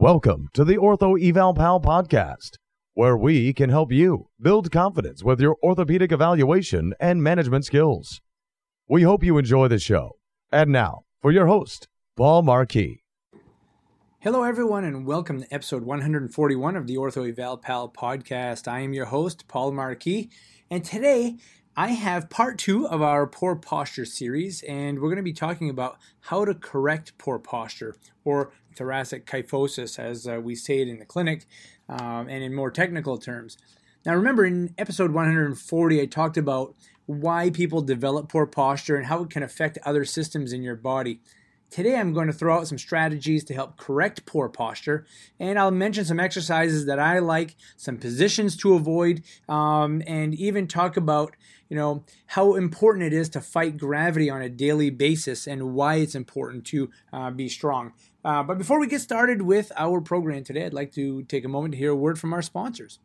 Welcome to the Ortho Eval Pal podcast, where we can help you build confidence with your orthopedic evaluation and management skills. We hope you enjoy the show. And now, for your host, Paul Marquis. Hello, everyone, and welcome to episode 141 of the Ortho Eval Pal podcast. I am your host, Paul Marquis, and today I have part two of our poor posture series, and we're going to be talking about how to correct poor posture or thoracic kyphosis, as uh, we say it in the clinic, um, and in more technical terms. Now, remember in episode 140, I talked about why people develop poor posture and how it can affect other systems in your body. Today, I'm going to throw out some strategies to help correct poor posture, and I'll mention some exercises that I like, some positions to avoid, um, and even talk about you know how important it is to fight gravity on a daily basis and why it's important to uh, be strong. Uh, but before we get started with our program today, I'd like to take a moment to hear a word from our sponsors.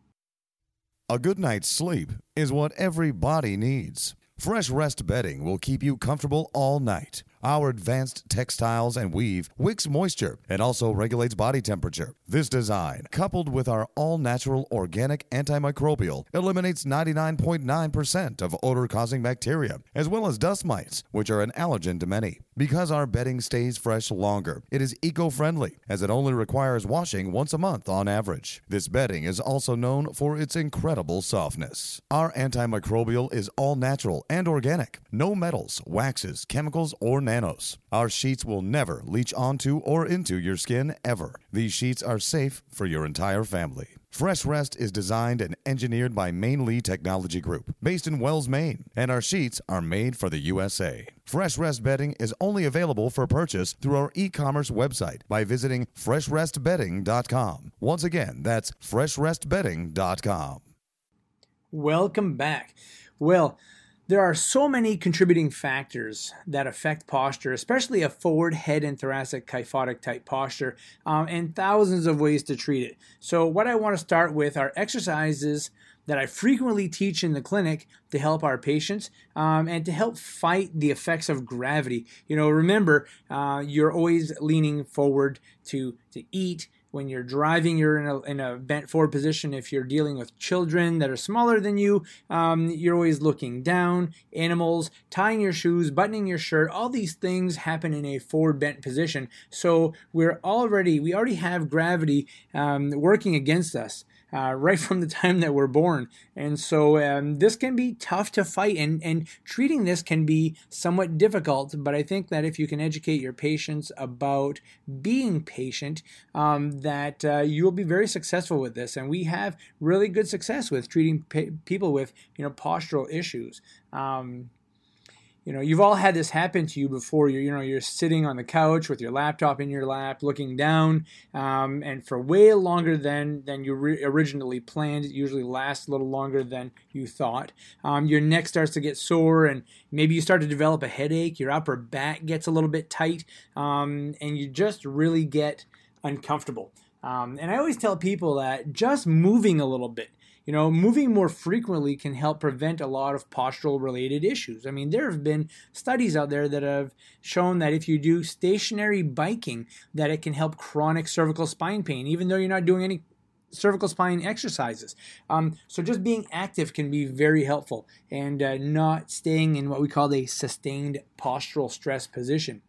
A good night's sleep is what every body needs. Fresh Rest bedding will keep you comfortable all night. Our advanced textiles and weave wicks moisture and also regulates body temperature. This design, coupled with our all natural organic antimicrobial, eliminates 99.9% of odor causing bacteria, as well as dust mites, which are an allergen to many. Because our bedding stays fresh longer, it is eco friendly, as it only requires washing once a month on average. This bedding is also known for its incredible softness. Our antimicrobial is all natural and organic, no metals, waxes, chemicals, or nanos. Our sheets will never leach onto or into your skin ever. These sheets are safe for your entire family. Fresh Rest is designed and engineered by Main Lee Technology Group, based in Wells, Maine, and our sheets are made for the USA. Fresh Rest bedding is only available for purchase through our e-commerce website by visiting freshrestbedding.com. Once again, that's freshrestbedding.com. Welcome back. Well, there are so many contributing factors that affect posture, especially a forward head and thoracic kyphotic type posture, um, and thousands of ways to treat it. So, what I want to start with are exercises that I frequently teach in the clinic to help our patients um, and to help fight the effects of gravity. You know, remember, uh, you're always leaning forward to to eat when you're driving, you're in a, in a bent forward position. If you're dealing with children that are smaller than you, um, you're always looking down. Animals, tying your shoes, buttoning your shirt, all these things happen in a forward bent position. So we're already, we already have gravity um, working against us uh, right from the time that we're born. And so um, this can be tough to fight, and, and treating this can be somewhat difficult. But I think that if you can educate your patients about being patient, um, that uh, you will be very successful with this. And we have really good success with treating pa- people with you know postural issues. Um, you know you've all had this happen to you before. You're you know you're sitting on the couch with your laptop in your lap looking down um, and for way longer than than you re- originally planned it usually lasts a little longer than you thought. Um, your neck starts to get sore and maybe you start to develop a headache your upper back gets a little bit tight um, and you just really get uncomfortable. Um, and i always tell people that just moving a little bit you know, moving more frequently can help prevent a lot of postural related issues. I mean, there have been studies out there that have shown that if you do stationary biking, that it can help chronic cervical spine pain, even though you're not doing any cervical spine exercises. Um, so just being active can be very helpful and uh, not staying in what we call a sustained postural stress position.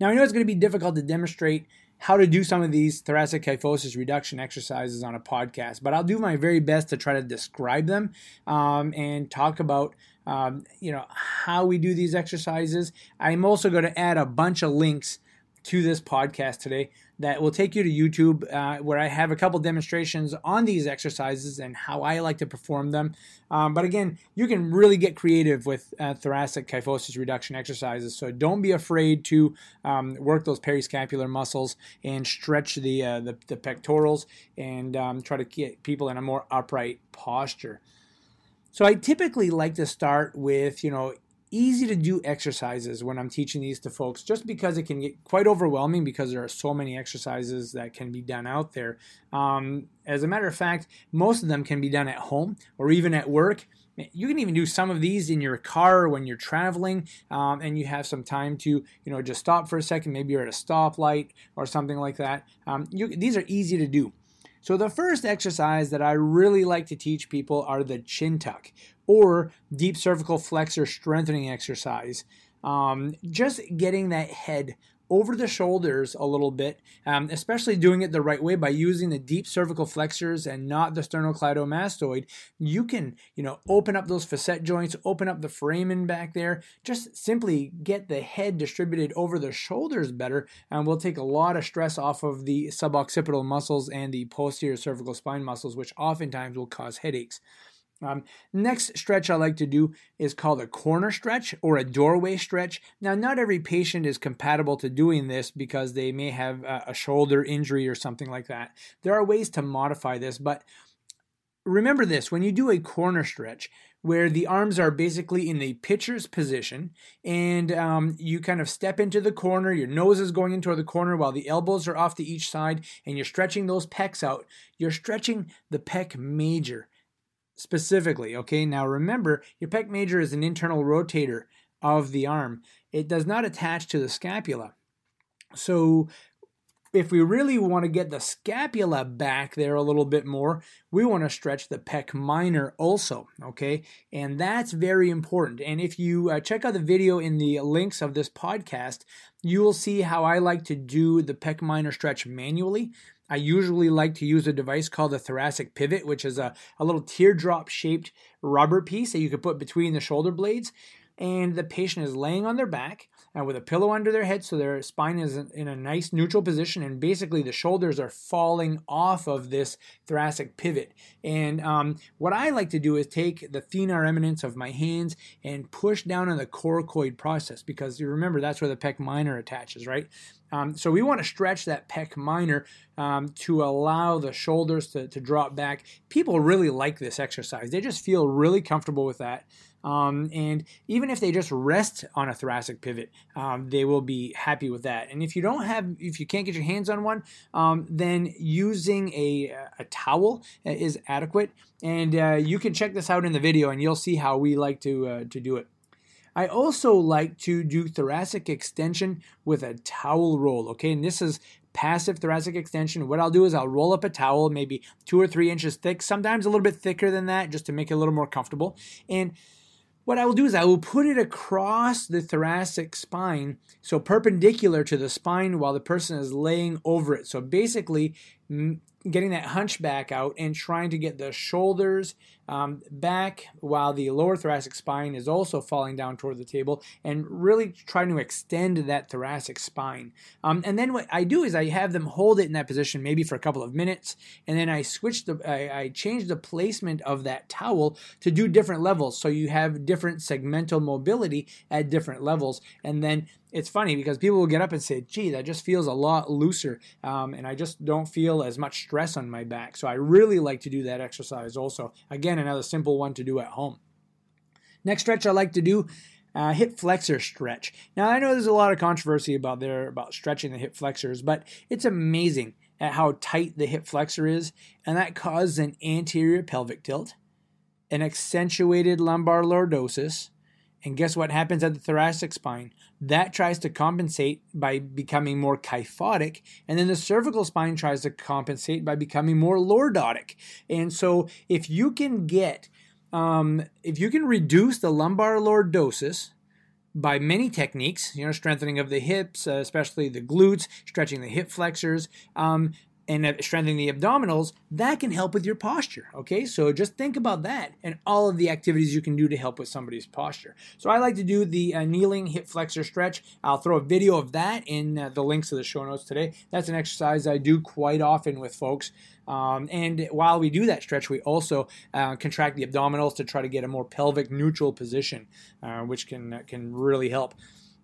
Now, I know it's going to be difficult to demonstrate how to do some of these thoracic kyphosis reduction exercises on a podcast, but I'll do my very best to try to describe them um, and talk about um, you know how we do these exercises. I'm also going to add a bunch of links to this podcast today that will take you to YouTube, uh, where I have a couple demonstrations on these exercises and how I like to perform them. Um, but again, you can really get creative with uh, thoracic kyphosis reduction exercises. So don't be afraid to um, work those periscapular muscles and stretch the uh, the, the, pectorals and um, try to get people in a more upright posture. So I typically like to start with you know easy to do exercises when I'm teaching these to folks just because it can get quite overwhelming because there are so many exercises that can be done out there. Um, as a matter of fact, most of them can be done at home or even at work. You can even do some of these in your car when you're traveling um, and you have some time to, you know, just stop for a second. Maybe you're at a stoplight or something like that. Um, you, these are easy to do. So, the first exercise that I really like to teach people are the chin tuck or deep cervical flexor strengthening exercise. Um, just getting that head over the shoulders a little bit, um, especially doing it the right way by using the deep cervical flexors and not the sternocleidomastoid, you can, you know, open up those facet joints, open up the foramen back there, just simply get the head distributed over the shoulders better, and we'll take a lot of stress off of the suboccipital muscles and the posterior cervical spine muscles, which oftentimes will cause headaches. Um, next stretch I like to do is called a corner stretch or a doorway stretch. Now, not every patient is compatible to doing this because they may have a, a shoulder injury or something like that. There are ways to modify this, but remember this when you do a corner stretch, where the arms are basically in the pitcher's position and um, you kind of step into the corner your nose is going into the corner while the elbows are off to each side and you're stretching those pecs out you're stretching the pec major specifically. Okay, now remember, your pec major is an internal rotator of the arm, it does not attach to the scapula. So, if we really want to get the scapula back there a little bit more, we want to stretch the pec minor also, okay? And that's very important. And if you uh, check out the video in the links of this podcast, you will see how I like to do the pec minor stretch manually. I usually like to use a device called a thoracic pivot, which is a, a little teardrop shaped rubber piece that you can put between the shoulder blades. And the patient is laying on their back and with a pillow under their head so their spine is in a nice neutral position. And basically the shoulders are falling off of this thoracic pivot. And um, what i like to do is take the thenar eminence of my hands and push down on the coracoid process because you remember that's where the pec minor attaches right um, so we want to stretch that pec minor um, to allow the shoulders to, to drop back. People really like this exercise. They just feel really comfortable with that. Um, and even if they just rest on a thoracic pivot, um, they will be happy with that. And if you don't have, if you can't get your hands on one, um, then using a, a towel is adequate. And uh, you can check this out in the video, and you'll see how we like to uh, to do it. I also like to do thoracic extension with a towel roll, okay? And this is passive thoracic extension. What I'll do is I'll roll up a towel, maybe two or three inches thick, sometimes a little bit thicker than that, just to make it a little more comfortable. And what I will do is I will put it across the thoracic spine, so perpendicular to the spine while the person is laying over it. So basically, getting that hunchback out and trying to get the shoulders um, back while the lower thoracic spine is also falling down toward the table and really trying to extend that thoracic spine. Um, and then what I do is I have them hold it in that position maybe for a couple of minutes and then I switch the, I, I change the placement of that towel to do different levels. So you have different segmental mobility at different levels. And then it's funny because people will get up and say, gee, that just feels a lot looser. Um, and I just don't feel as much stress on my back. So I really like to do that exercise also. Again, another simple one to do at home. Next stretch I like to do uh, hip flexor stretch. Now I know there's a lot of controversy about there about stretching the hip flexors, but it's amazing at how tight the hip flexor is, and that causes an anterior pelvic tilt, an accentuated lumbar lordosis, and guess what happens at the thoracic spine? That tries to compensate by becoming more kyphotic, and then the cervical spine tries to compensate by becoming more lordotic. And so, if you can get, um, if you can reduce the lumbar lordosis, by many techniques, you know, strengthening of the hips, uh, especially the glutes, stretching the hip flexors, um, and strengthening the abdominals, that can help with your posture. Okay, so just think about that and all of the activities you can do to help with somebody's posture. So I like to do the uh, kneeling hip flexor stretch. I'll throw a video of that in uh, the links to the show notes today. That's an exercise I do quite often with folks. Um, and while we do that stretch, we also uh, contract the abdominals to try to get a more pelvic neutral position, uh, which can can really help.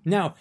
Now,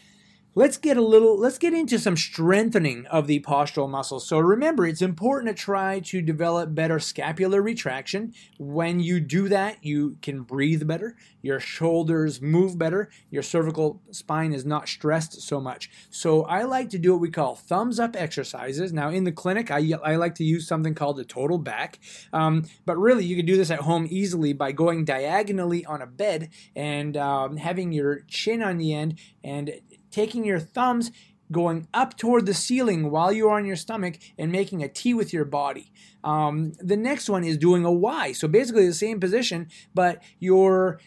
let's get a little let's get into some strengthening of the postural muscles. So remember it's important to try to develop better scapular retraction. When you do that you can breathe better your shoulders move better your cervical spine is not stressed so much. So i like to do what we call thumbs up exercises. Now in the clinic i, I like to use something called a total back. Um, but really you can do this at home easily by going diagonally on a bed and um, having your chin on the end and taking your thumbs going up toward the ceiling while you're on your stomach and making a T with your body. Um, the next one is doing a Y. So basically the same position, but you're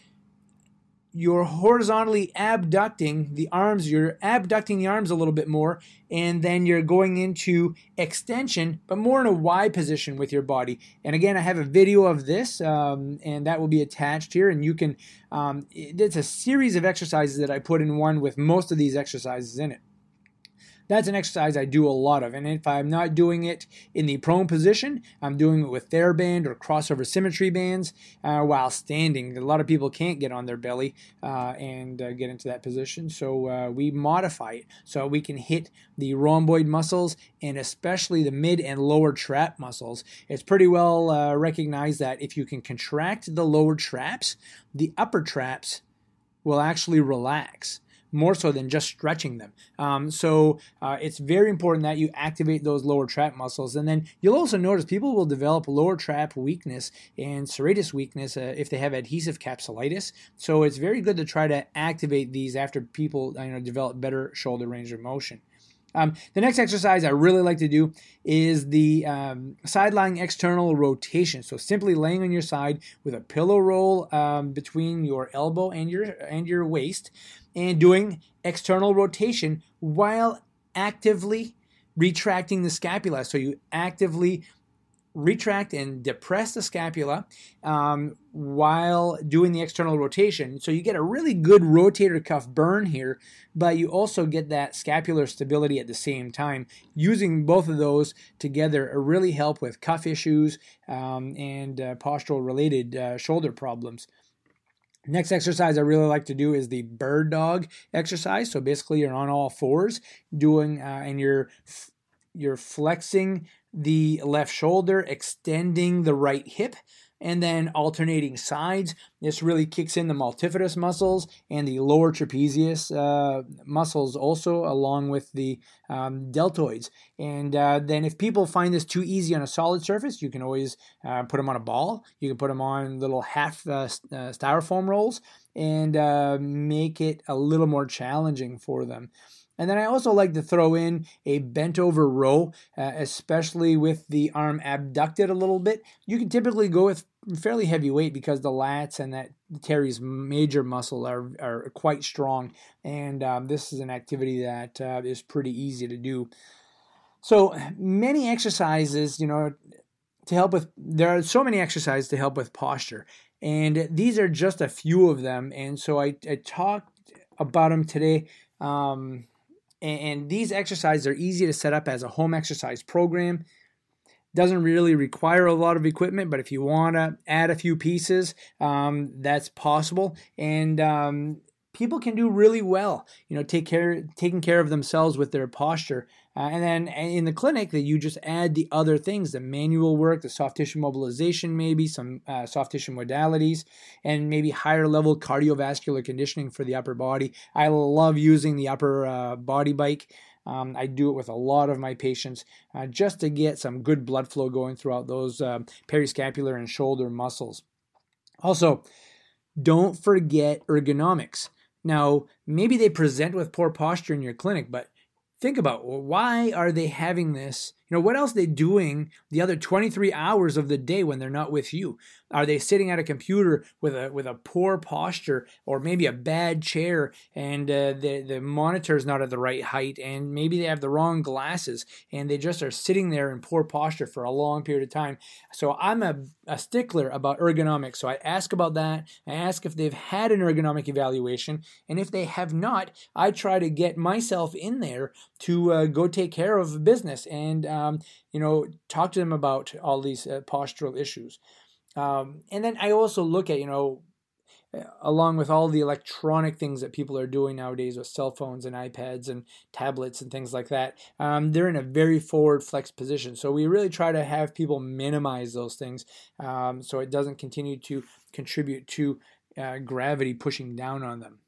you're horizontally abducting the arms, you're abducting the arms a little bit more, and then you're going into extension, but more in a Y position with your body. And again, I have a video of this, um, and that will be attached here. And you can, um, it's a series of exercises that I put in one with most of these exercises in it. That's an exercise I do a lot of. And if I'm not doing it in the prone position, I'm doing it with TheraBand or crossover symmetry bands uh, while standing. A lot of people can't get on their belly uh, and uh, get into that position. So uh, we modify it so we can hit the rhomboid muscles and especially the mid and lower trap muscles. It's pretty well uh, recognized that if you can contract the lower traps, the upper traps will actually relax more so than just stretching them. Um, so uh, it's very important that you activate those lower trap muscles. And then you'll also notice people will develop lower trap weakness and serratus weakness uh, if they have adhesive capsulitis. So it's very good to try to activate these after people you know develop better shoulder range of motion. Um, the next exercise I really like to do is the um, side lying external rotation. So simply laying on your side with a pillow roll um, between your elbow and your and your waist, and doing external rotation while actively retracting the scapula. So you actively retract and depress the scapula um, while doing the external rotation. So you get a really good rotator cuff burn here, but you also get that scapular stability at the same time. Using both of those together really help with cuff issues um, and uh, postural related uh, shoulder problems. Next exercise I really like to do is the bird dog exercise. So basically, you're on all fours, doing, uh, and you're you're flexing the left shoulder, extending the right hip, and then alternating sides. This really kicks in the multifidus muscles and the lower trapezius uh, muscles also, along with the um, deltoids. And uh, then, if people find this too easy on a solid surface, you can always uh, put them on a ball. You can put them on little half uh, uh, styrofoam rolls and uh, make it a little more challenging for them. And then I also like to throw in a bent over row, uh, especially with the arm abducted a little bit. You can typically go with fairly heavy weight because the lats and that teres major muscle are, are quite strong. And um, this is an activity that uh, is pretty easy to do. So many exercises, you know, to help with, there are so many exercises to help with posture. And these are just a few of them. And so I, I talked about them today. Um, and these exercises are easy to set up as a home exercise program. Doesn't really require a lot of equipment, but if you want to add a few pieces, um, that's possible. And um, people can do really well, you know, take care, taking care of themselves with their posture. Uh, and then in the clinic, that you just add the other things, the manual work, the soft tissue mobilization, maybe some uh, soft tissue modalities, and maybe higher level cardiovascular conditioning for the upper body. I love using the upper uh, body bike. Um, I do it with a lot of my patients uh, just to get some good blood flow going throughout those uh, periscapular and shoulder muscles. Also, don't forget ergonomics. Now, maybe they present with poor posture in your clinic, but think about well, why are they having this you know what else are they doing the other 23 hours of the day when they're not with you? Are they sitting at a computer with a with a poor posture or maybe a bad chair and uh, the the monitor is not at the right height and maybe they have the wrong glasses and they just are sitting there in poor posture for a long period of time? So i'm a, a stickler about ergonomics. So i ask about that. I ask if they've had an ergonomic evaluation. And if they have not i try to get myself in there to uh, go take care of business. And um, you know talk to them about all these uh, postural issues um, and then I also look at, you know, along with all the electronic things that people are doing nowadays with cell phones and iPads and tablets and things like that, um, they're in a very forward flex position. So we really try to have people minimize those things um, so it doesn't continue to contribute to uh, gravity pushing down on them.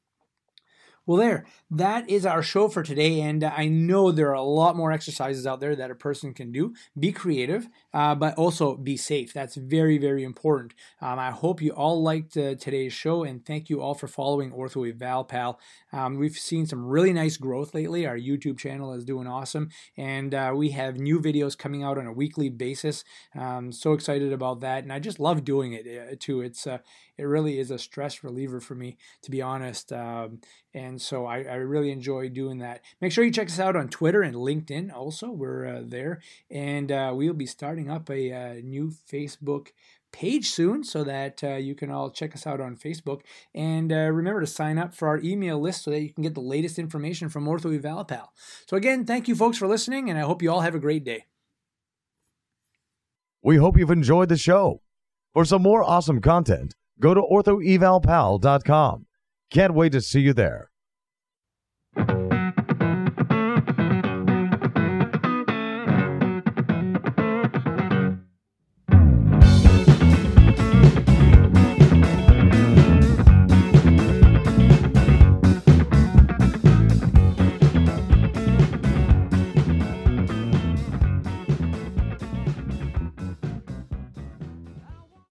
Well, there, that is our show for today. And I know there are a lot more exercises out there that a person can do. Be creative, uh, but also be safe. That's very, very important. Um, I hope you all liked uh, today's show, and thank you all for following Ortho Eval Pal. Um, we've seen some really nice growth lately. Our YouTube channel is doing awesome, and uh, we have new videos coming out on a weekly basis. Um, so excited about that, and I just love doing it uh, too. It's uh, it really is a stress reliever for me, to be honest. Um, and so I, I, really enjoy doing that. Make sure you check us out on Twitter and LinkedIn. Also, we're uh, there, and uh, we'll be starting up a, a, uh, new Facebook page soon so that uh, you can all check us out on Facebook. And uh, remember to sign up for our email list so that you can get the latest information from Ortho Evalpal. So again, thank you folks for listening, and I hope you all have a great day. We hope you've enjoyed the show. For some more awesome content go to orthoevalpal.com. Can't wait to see you there.